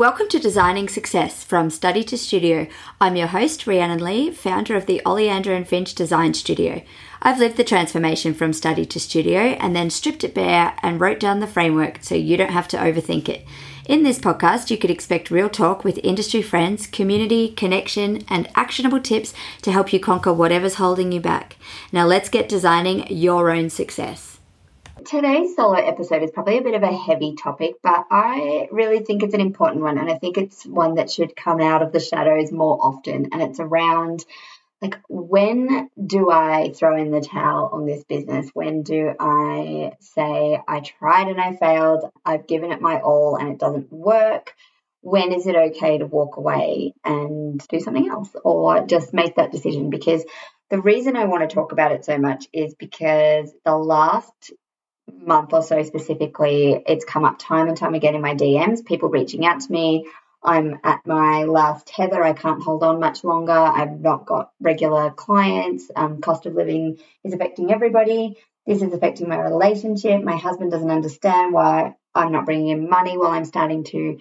Welcome to Designing Success from Study to Studio. I'm your host, Rhiannon Lee, founder of the Oleander and Finch Design Studio. I've lived the transformation from study to studio and then stripped it bare and wrote down the framework so you don't have to overthink it. In this podcast, you could expect real talk with industry friends, community, connection, and actionable tips to help you conquer whatever's holding you back. Now, let's get designing your own success. Today's solo episode is probably a bit of a heavy topic, but I really think it's an important one. And I think it's one that should come out of the shadows more often. And it's around like, when do I throw in the towel on this business? When do I say, I tried and I failed, I've given it my all and it doesn't work? When is it okay to walk away and do something else or just make that decision? Because the reason I want to talk about it so much is because the last month or so specifically, it's come up time and time again in my DMs, people reaching out to me. I'm at my last tether. I can't hold on much longer. I've not got regular clients. Um, cost of living is affecting everybody. This is affecting my relationship. My husband doesn't understand why I'm not bringing in money while I'm starting to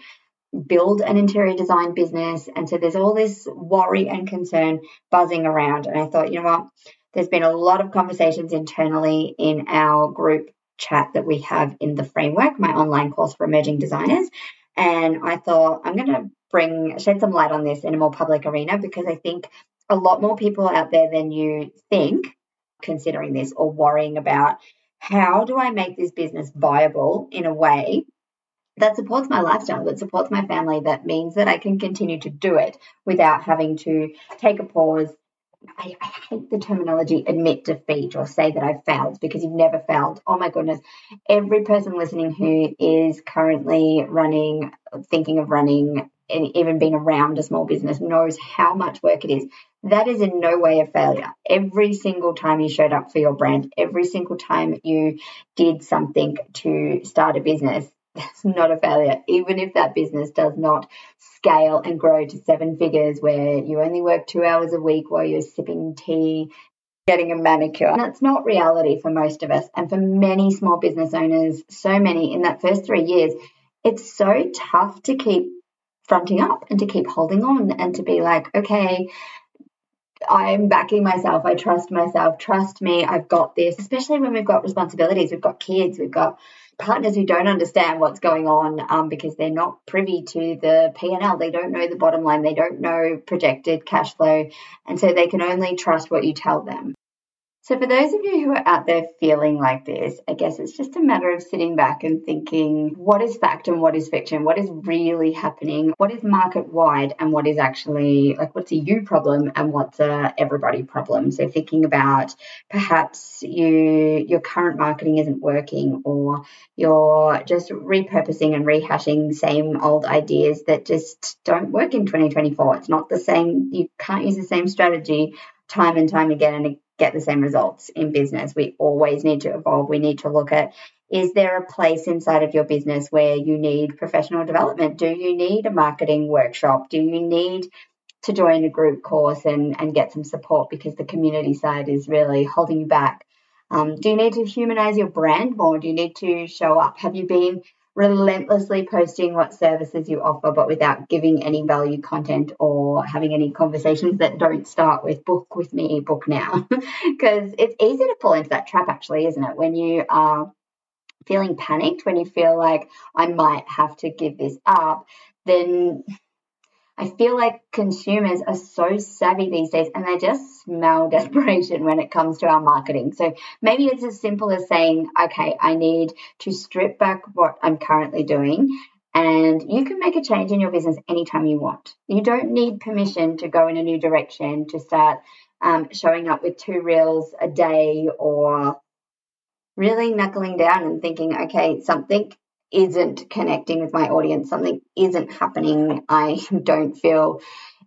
build an interior design business. And so there's all this worry and concern buzzing around. And I thought, you know what? There's been a lot of conversations internally in our group chat that we have in the framework, my online course for emerging designers. And I thought I'm going to bring shed some light on this in a more public arena because I think a lot more people out there than you think considering this or worrying about how do I make this business viable in a way that supports my lifestyle, that supports my family, that means that I can continue to do it without having to take a pause, I, I, hate the terminology admit defeat or say that I've failed because you've never failed. Oh my goodness. Every person listening who is currently running, thinking of running, and even being around a small business knows how much work it is. That is in no way a failure. Every single time you showed up for your brand, every single time you did something to start a business, that's not a failure, even if that business does not scale and grow to seven figures where you only work two hours a week while you're sipping tea, getting a manicure. That's not reality for most of us. And for many small business owners, so many in that first three years, it's so tough to keep fronting up and to keep holding on and to be like, okay, I'm backing myself. I trust myself. Trust me. I've got this, especially when we've got responsibilities. We've got kids. We've got partners who don't understand what's going on um, because they're not privy to the P&L. They don't know the bottom line. They don't know projected cash flow. And so they can only trust what you tell them. So, for those of you who are out there feeling like this, I guess it's just a matter of sitting back and thinking what is fact and what is fiction? What is really happening? What is market wide and what is actually like what's a you problem and what's a everybody problem? So, thinking about perhaps you your current marketing isn't working or you're just repurposing and rehashing same old ideas that just don't work in 2024. It's not the same, you can't use the same strategy time and time again and get the same results in business. We always need to evolve. We need to look at is there a place inside of your business where you need professional development? Do you need a marketing workshop? Do you need to join a group course and, and get some support because the community side is really holding you back? Um, do you need to humanize your brand more? Do you need to show up? Have you been relentlessly posting what services you offer, but without giving any value content or having any conversations that don't start with book with me, book now. Because it's easy to fall into that trap, actually, isn't it? When you are feeling panicked, when you feel like I might have to give this up, then I feel like consumers are so savvy these days and they just smell desperation when it comes to our marketing. So maybe it's as simple as saying, okay, I need to strip back what I'm currently doing and you can make a change in your business anytime you want. You don't need permission to go in a new direction, to start um, showing up with two reels a day or really knuckling down and thinking, okay, something isn't connecting with my audience, something isn't happening. I don't feel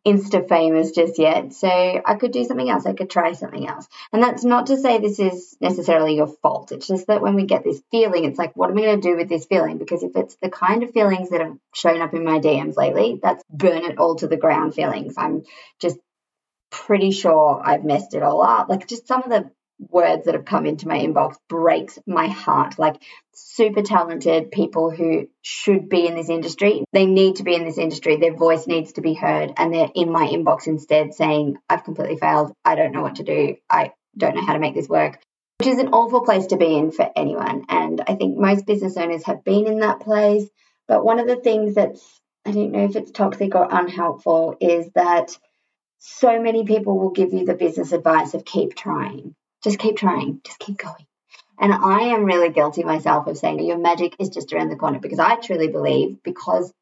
insta famous just yet. So I could do something else. I could try something else. And that's not to say this is necessarily your fault. It's just that when we get this feeling, it's like, what am I going to do with this feeling? Because if it's the kind of feelings that have shown up in my DMs lately, that's burn it all to the ground feelings. I'm just pretty sure I've messed it all up. Like just some of the words that have come into my inbox breaks my heart. Like super talented people who should be in this industry. They need to be in this industry. Their voice needs to be heard. And they're in my inbox instead saying, I've completely failed. I don't know what to do. I don't know how to make this work, which is an awful place to be in for anyone. And I think most business owners have been in that place. But one of the things that's, I don't know if it's toxic or unhelpful, is that so many people will give you the business advice of keep trying. Just keep trying. Just keep going. And I am really guilty myself of saying your magic is just around the corner because I truly believe, because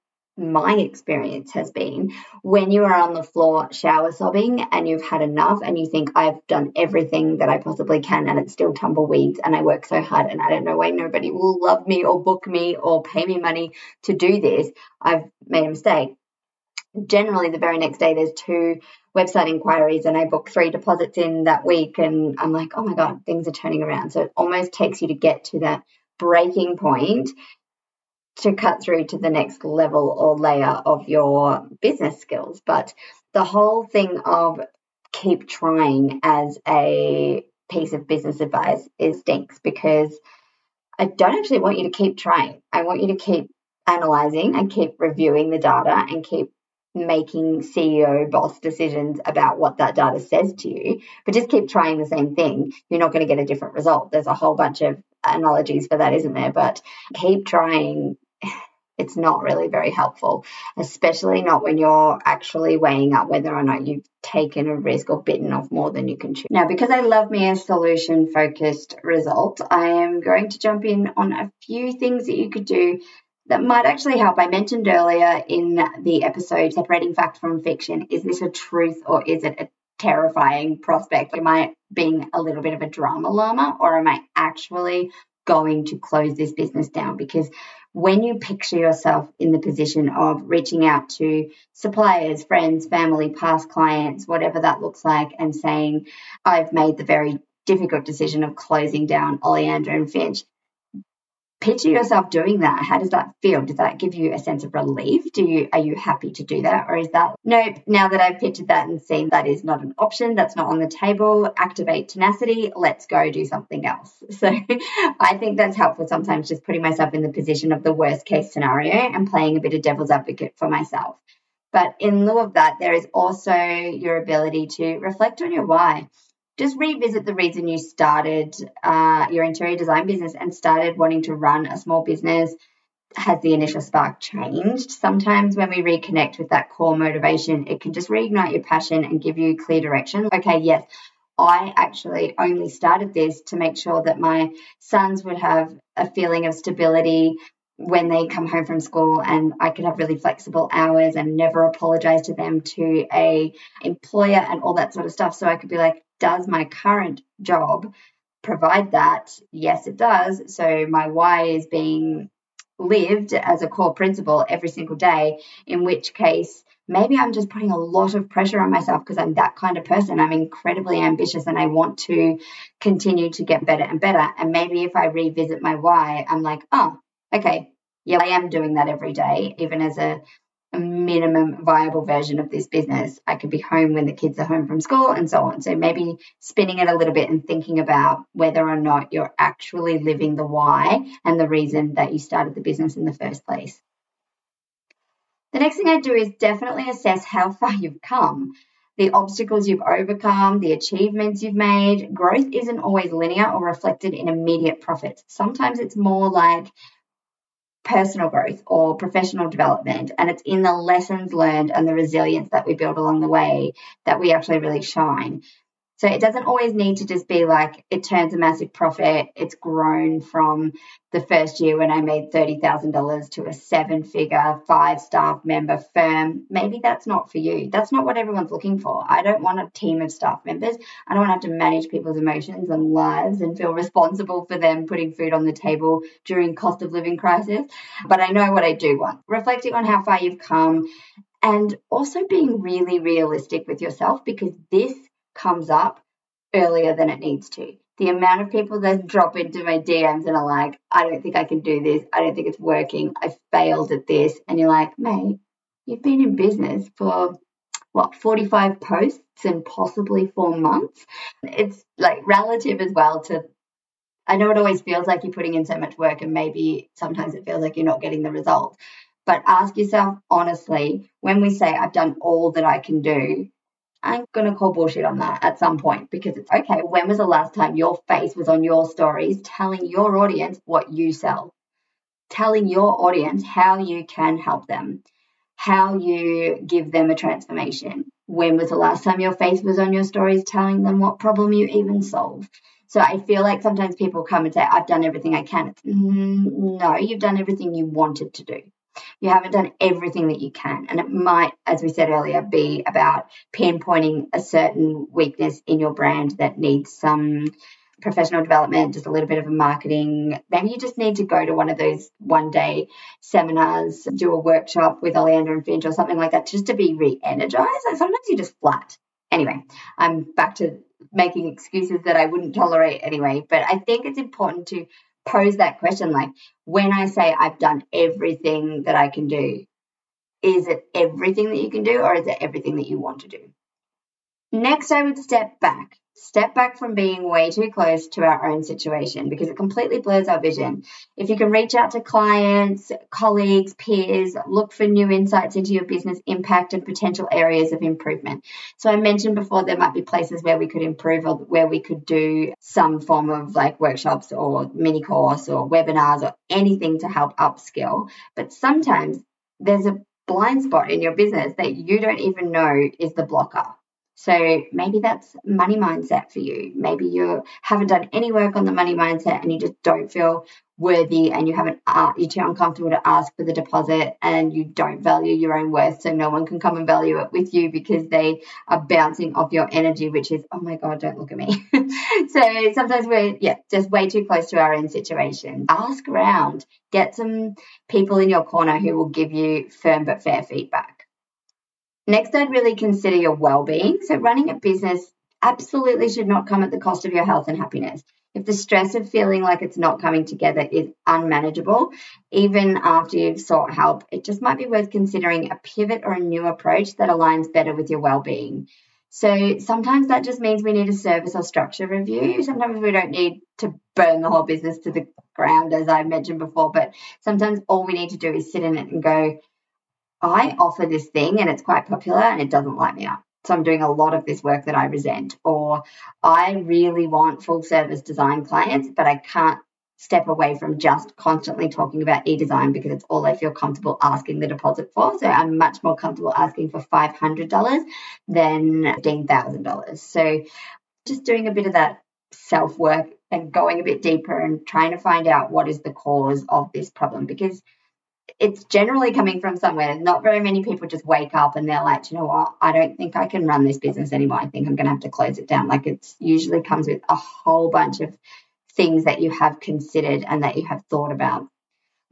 my experience has been when you are on the floor shower sobbing and you've had enough and you think I've done everything that I possibly can and it's still tumbleweeds and I work so hard and I don't know why nobody will love me or book me or pay me money to do this, I've made a mistake. Generally, the very next day, there's two website inquiries and I book three deposits in that week and I'm like, oh my God, things are turning around. So it almost takes you to get to that breaking point to cut through to the next level or layer of your business skills. But the whole thing of keep trying as a piece of business advice is stinks because I don't actually want you to keep trying. I want you to keep analyzing and keep reviewing the data and keep making CEO boss decisions about what that data says to you, but just keep trying the same thing, you're not going to get a different result. There's a whole bunch of analogies for that, isn't there? But keep trying. It's not really very helpful, especially not when you're actually weighing up whether or not you've taken a risk or bitten off more than you can chew. Now, because I love me a solution focused result, I am going to jump in on a few things that you could do that might actually help. I mentioned earlier in the episode separating fact from fiction. Is this a truth or is it a terrifying prospect? Am I being a little bit of a drama llama or am I actually going to close this business down? Because when you picture yourself in the position of reaching out to suppliers, friends, family, past clients, whatever that looks like, and saying, I've made the very difficult decision of closing down Oleander and Finch, picture yourself doing that how does that feel? Does that give you a sense of relief? Do you are you happy to do that? Or is that nope now that i've pictured that and seen that is not an option that's not on the table activate tenacity let's go do something else. So i think that's helpful sometimes just putting myself in the position of the worst case scenario and playing a bit of devil's advocate for myself. But in lieu of that there is also your ability to reflect on your why just revisit the reason you started uh, your interior design business and started wanting to run a small business. Has the initial spark changed? Sometimes when we reconnect with that core motivation, it can just reignite your passion and give you clear direction. Okay, yes, I actually only started this to make sure that my sons would have a feeling of stability when they come home from school and I could have really flexible hours and never apologize to them to a employer and all that sort of stuff. So I could be like, does my current job provide that? Yes, it does. So my why is being lived as a core principle every single day, in which case maybe I'm just putting a lot of pressure on myself because I'm that kind of person. I'm incredibly ambitious and I want to continue to get better and better. And maybe if I revisit my why, I'm like, oh, okay, yeah, I am doing that every day, even as a, minimum viable version of this business. I could be home when the kids are home from school and so on. So maybe spinning it a little bit and thinking about whether or not you're actually living the why and the reason that you started the business in the first place. The next thing I do is definitely assess how far you've come the obstacles you've overcome, the achievements you've made. Growth isn't always linear or reflected in immediate profits. Sometimes it's more like personal growth or professional development. And it's in the lessons learned and the resilience that we build along the way that we actually really shine. So it doesn't always need to just be like it turns a massive profit. It's grown from the first year when I made $30,000 to a seven figure, five staff member firm. Maybe that's not for you. That's not what everyone's looking for. I don't want a team of staff members. I don't want to have to manage people's emotions and lives and feel responsible for them putting food on the table during cost of living crisis. But I know what I do want. Reflecting on how far you've come and also being really realistic with yourself because this comes up earlier than it needs to. The amount of people that drop into my DMs and are like, I don't think I can do this. I don't think it's working. I failed at this. And you're like, mate, you've been in business for what 45 posts in possibly four months. It's like relative as well to I know it always feels like you're putting in so much work and maybe sometimes it feels like you're not getting the result. But ask yourself honestly, when we say I've done all that I can do, I'm going to call bullshit on that at some point because it's okay. When was the last time your face was on your stories telling your audience what you sell? Telling your audience how you can help them, how you give them a transformation. When was the last time your face was on your stories telling them what problem you even solve? So I feel like sometimes people come and say, I've done everything I can. Mm, no, you've done everything you wanted to do. You haven't done everything that you can. And it might, as we said earlier, be about pinpointing a certain weakness in your brand that needs some professional development, just a little bit of a marketing. Maybe you just need to go to one of those one day seminars, do a workshop with Oleander and Finch or something like that, just to be re energized. And sometimes you're just flat. Anyway, I'm back to making excuses that I wouldn't tolerate anyway. But I think it's important to pose that question like, when I say I've done everything that I can do, is it everything that you can do or is it everything that you want to do? Next, I would step back step back from being way too close to our own situation because it completely blurs our vision. If you can reach out to clients, colleagues, peers, look for new insights into your business impact and potential areas of improvement. So I mentioned before there might be places where we could improve or where we could do some form of like workshops or mini course or webinars or anything to help upskill. But sometimes there's a blind spot in your business that you don't even know is the blocker. So maybe that's money mindset for you. Maybe you haven't done any work on the money mindset and you just don't feel worthy and you haven't uh, you're too uncomfortable to ask for the deposit and you don't value your own worth so no one can come and value it with you because they are bouncing off your energy which is oh my god don't look at me. So sometimes we're yeah just way too close to our own situation. Ask around. Get some people in your corner who will give you firm but fair feedback Next, I'd really consider your well being. So, running a business absolutely should not come at the cost of your health and happiness. If the stress of feeling like it's not coming together is unmanageable, even after you've sought help, it just might be worth considering a pivot or a new approach that aligns better with your well being. So sometimes that just means we need a service or structure review. Sometimes we don't need to burn the whole business to the ground, as I mentioned before, but sometimes all we need to do is sit in it and go, I offer this thing and it's quite popular and it doesn't light me up. So I'm doing a lot of this work that I resent. Or I really want full service design clients, but I can't step away from just constantly talking about e-design because it's all I feel comfortable asking the deposit for. So I'm much more comfortable asking for $500 than $15,000. So just doing a bit of that self work and going a bit deeper and trying to find out what is the cause of this problem because it's generally coming from somewhere. Not very many people just wake up and they're like, you know what, I don't think I can run this business anymore. I think I'm going to have to close it down. Like it's usually comes with a whole bunch of things that you have considered and that you have thought about.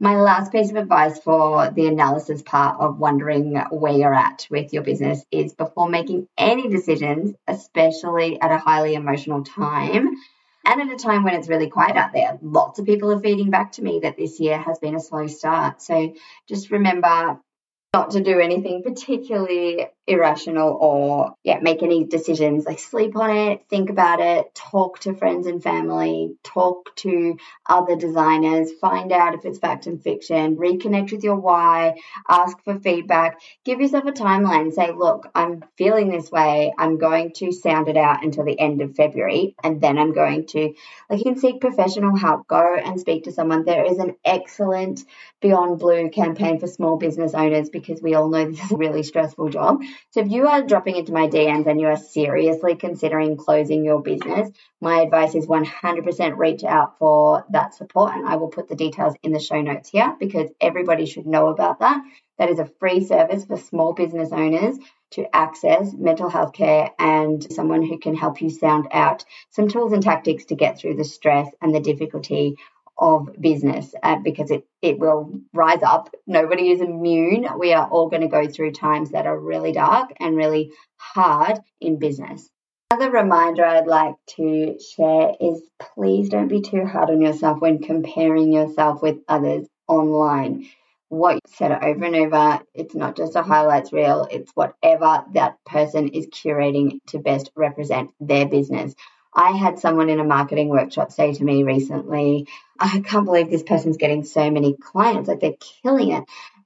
My last piece of advice for the analysis part of wondering where you're at with your business is before making any decisions, especially at a highly emotional time, and at a time when it's really quiet out there. Lots of people are feeding back to me that this year has been a slow start. So just remember not to do anything particularly irrational or yeah make any decisions like sleep on it think about it talk to friends and family talk to other designers find out if it's fact and fiction reconnect with your why ask for feedback. Give yourself a timeline say look i'm feeling this way. I'm going to sound it out until the end of february and then i'm going to like you can seek professional help. Go and speak to someone. There is an excellent beyond blue campaign for small business owners because we all know this is a really stressful job so if you are dropping into my DMs and you are seriously considering closing your business, my advice is 100% reach out for that support. And I will put the details in the show notes here because everybody should know about that. That is a free service for small business owners to access mental health care and someone who can help you sound out some tools and tactics to get through the stress and the difficulty of business uh, because it, it will rise up. Nobody is immune. We are all going to go through times that are really dark and really hard in business. Another reminder I'd like to share is please don't be too hard on yourself when comparing yourself with others online. what you said over and over. It's not just a highlights reel, it's whatever that person is curating to best represent their business. I had someone in a marketing workshop say to me recently, oh, I can't believe this person's getting so many clients, like they're killing it.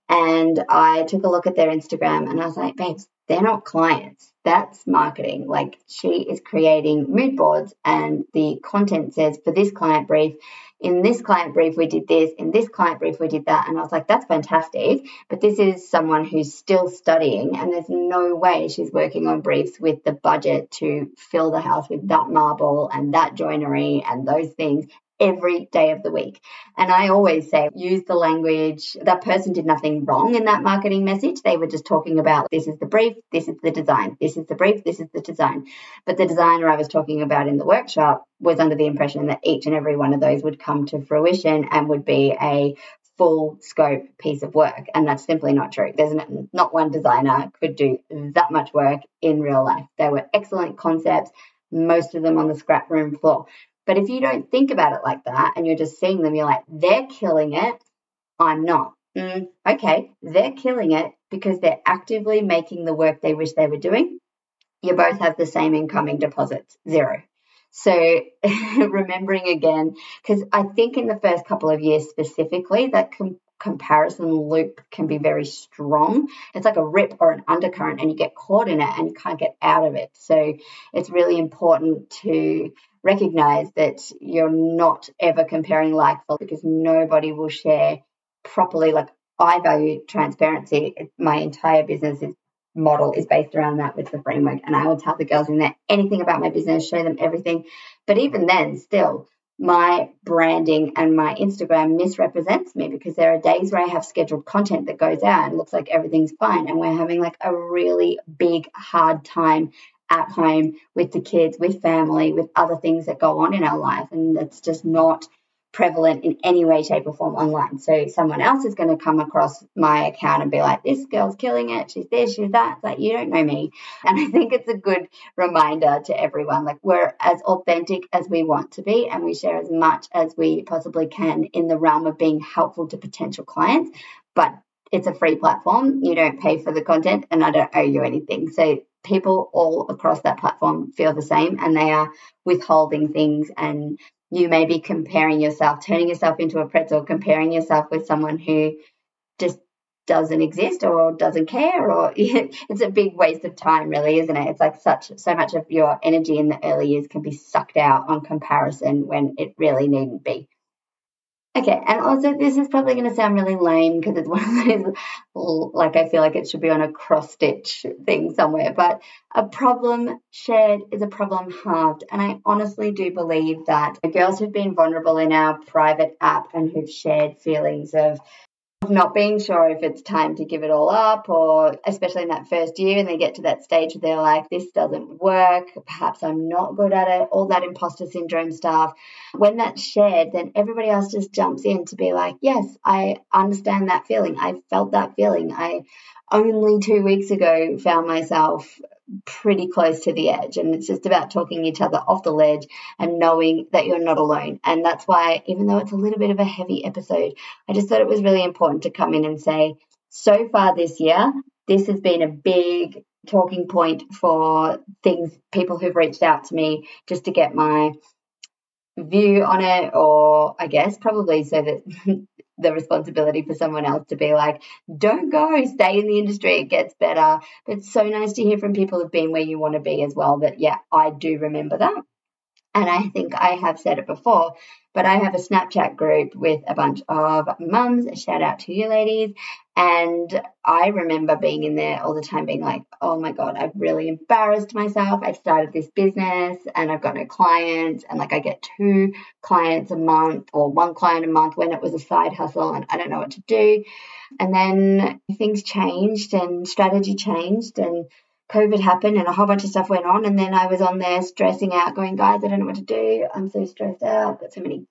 And I took a look at their Instagram and I was like, babes, they're not clients. That's marketing. Like she is creating mood boards and the content says for this client brief, in this client brief, we did this, in this client brief, we did that. And I was like, that's fantastic. But this is someone who's still studying, and there's no way she's working on briefs with the budget to fill the house with that marble and that joinery and those things every day of the week. And I always say, use the language. That person did nothing wrong in that marketing message. They were just talking about this is the brief, this is the design, this is the brief, this is the design. But the designer I was talking about in the workshop was under the impression that each and every one of those would come to fruition and would be a full scope piece of work. And that's simply not true. There's not one designer could do that much work in real life. They were excellent concepts, most of them on the scrap room floor. But if you don't think about it like that and you're just seeing them, you're like, they're killing it. I'm not. Mm, okay, they're killing it because they're actively making the work they wish they were doing. You both have the same incoming deposits, zero. So remembering again, because I think in the first couple of years specifically, that com- comparison loop can be very strong. It's like a rip or an undercurrent, and you get caught in it and you can't get out of it. So it's really important to recognize that you're not ever comparing like for because nobody will share properly. Like I value transparency. My entire business is model is based around that with the framework. And I will tell the girls in there anything about my business, show them everything. But even then, still, my branding and my Instagram misrepresents me because there are days where I have scheduled content that goes out and looks like everything's fine. And we're having like a really big, hard time at home with the kids, with family, with other things that go on in our life. And it's just not prevalent in any way, shape, or form online. So someone else is going to come across my account and be like, this girl's killing it. She's this, she's that. It's like, you don't know me. And I think it's a good reminder to everyone like, we're as authentic as we want to be, and we share as much as we possibly can in the realm of being helpful to potential clients. But it's a free platform. You don't pay for the content, and I don't owe you anything. So people all across that platform feel the same and they are withholding things. And you may be comparing yourself, turning yourself into a pretzel, comparing yourself with someone who just doesn't exist or doesn't care or it's a big waste of time really isn't it? It's like such so much of your energy in the early years can be sucked out on comparison when it really needn't be Okay, and also this is probably going to sound really lame because it's one of those, like I feel like it should be on a cross stitch thing somewhere, but a problem shared is a problem halved. And I honestly do believe that the girls who've been vulnerable in our private app and who've shared feelings of not being sure if it's time to give it all up, or especially in that first year, and they get to that stage where they're like, this doesn't work, perhaps I'm not good at it, all that imposter syndrome stuff. When that's shared, then everybody else just jumps in to be like, yes, I understand that feeling. I felt that feeling. I only two weeks ago found myself pretty close to the edge. And it's just about talking each other off the ledge and knowing that you're not alone. And that's why, even though it's a little bit of a heavy episode, I just thought it was really important to come in and say, so far this year, this has been a big talking point for things, people who've reached out to me just to get my view on it, or I guess probably so that the responsibility for someone else to be like, don't go, stay in the industry, it gets better. But it's so nice to hear from people who've been where you want to be as well. That, yeah, I do remember that. And I think I have said it before, but I have a Snapchat group with a bunch of mums. Shout out to you ladies. And I remember being in there all the time being like, oh my God, I've really embarrassed myself. I've started this business and I've got no clients. And like I get two clients a month or one client a month when it was a side hustle and I don't know what to do. And then things changed and strategy changed and COVID happened and a whole bunch of stuff went on. And then I was on there stressing out, going, guys, I don't know what to do. I'm so stressed out. I've got so many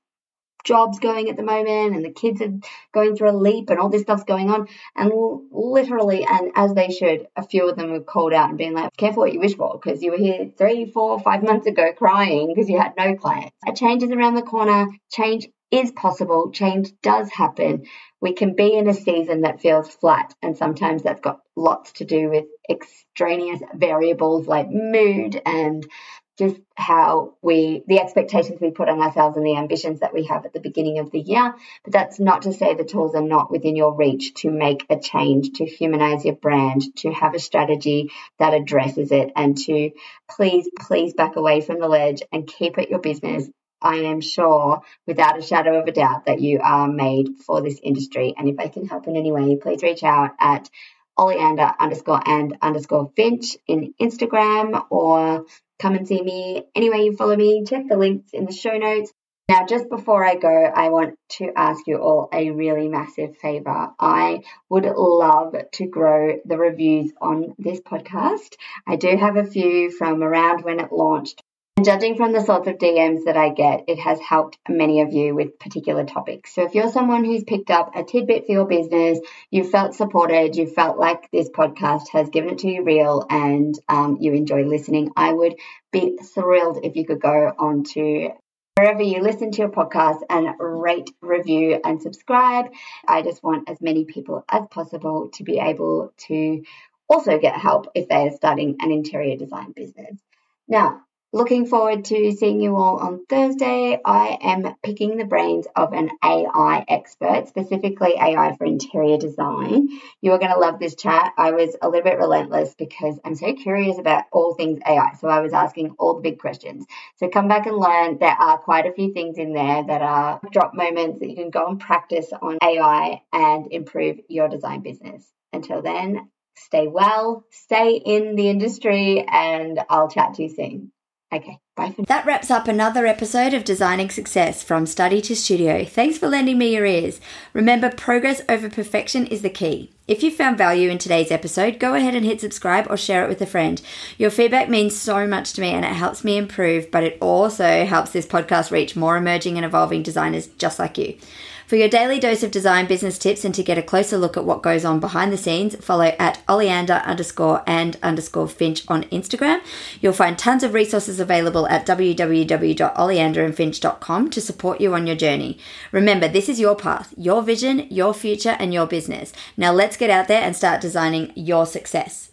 jobs going at the moment and the kids are going through a leap and all this stuff's going on and literally and as they should a few of them were called out and being like careful what you wish for because you were here three four five months ago crying because you had no clients a change is around the corner change is possible. Change does happen. We can be in a season that feels flat, and sometimes that's got lots to do with extraneous variables like mood and just how we the expectations we put on ourselves and the ambitions that we have at the beginning of the year but that's not to say the tools are not within your reach to make a change to humanize your brand to have a strategy that addresses it and to please please back away from the ledge and keep it your business I am sure, without a shadow of a doubt, that you are made for this industry. And if I can help in any way, please reach out at oleander underscore and underscore finch in Instagram or come and see me anywhere you follow me. Check the links in the show notes. Now, just before I go, I want to ask you all a really massive favor. I would love to grow the reviews on this podcast. I do have a few from around when it launched, and judging from the sorts of DMs that I get, it has helped many of you with particular topics. So if you're someone who's picked up a tidbit for your business, you felt supported, you felt like this podcast has given it to you real, and um, you enjoy listening, I would be thrilled if you could go on to wherever you listen to your podcast and rate, review, and subscribe. I just want as many people as possible to be able to also get help if they are starting an interior design business. Now, Looking forward to seeing you all on Thursday. I am picking the brains of an AI expert, specifically AI for interior design. You are going to love this chat. I was a little bit relentless because I'm so curious about all things AI. So I was asking all the big questions. So come back and learn. There are quite a few things in there that are drop moments that you can go and practice on AI and improve your design business. Until then, stay well, stay in the industry, and I'll chat to you soon. Okay, bye for now. That wraps up another episode of Designing Success from Study to Studio. Thanks for lending me your ears. Remember, progress over perfection is the key. If you found value in today's episode, go ahead and hit subscribe or share it with a friend. Your feedback means so much to me and it helps me improve, but it also helps this podcast reach more emerging and evolving designers just like you. For your daily dose of design business tips and to get a closer look at what goes on behind the scenes, follow at oleander underscore and underscore finch on Instagram. You'll find tons of resources available at www.oleanderandfinch.com to support you on your journey. Remember, this is your path, your vision, your future, and your business. Now let's get out there and start designing your success.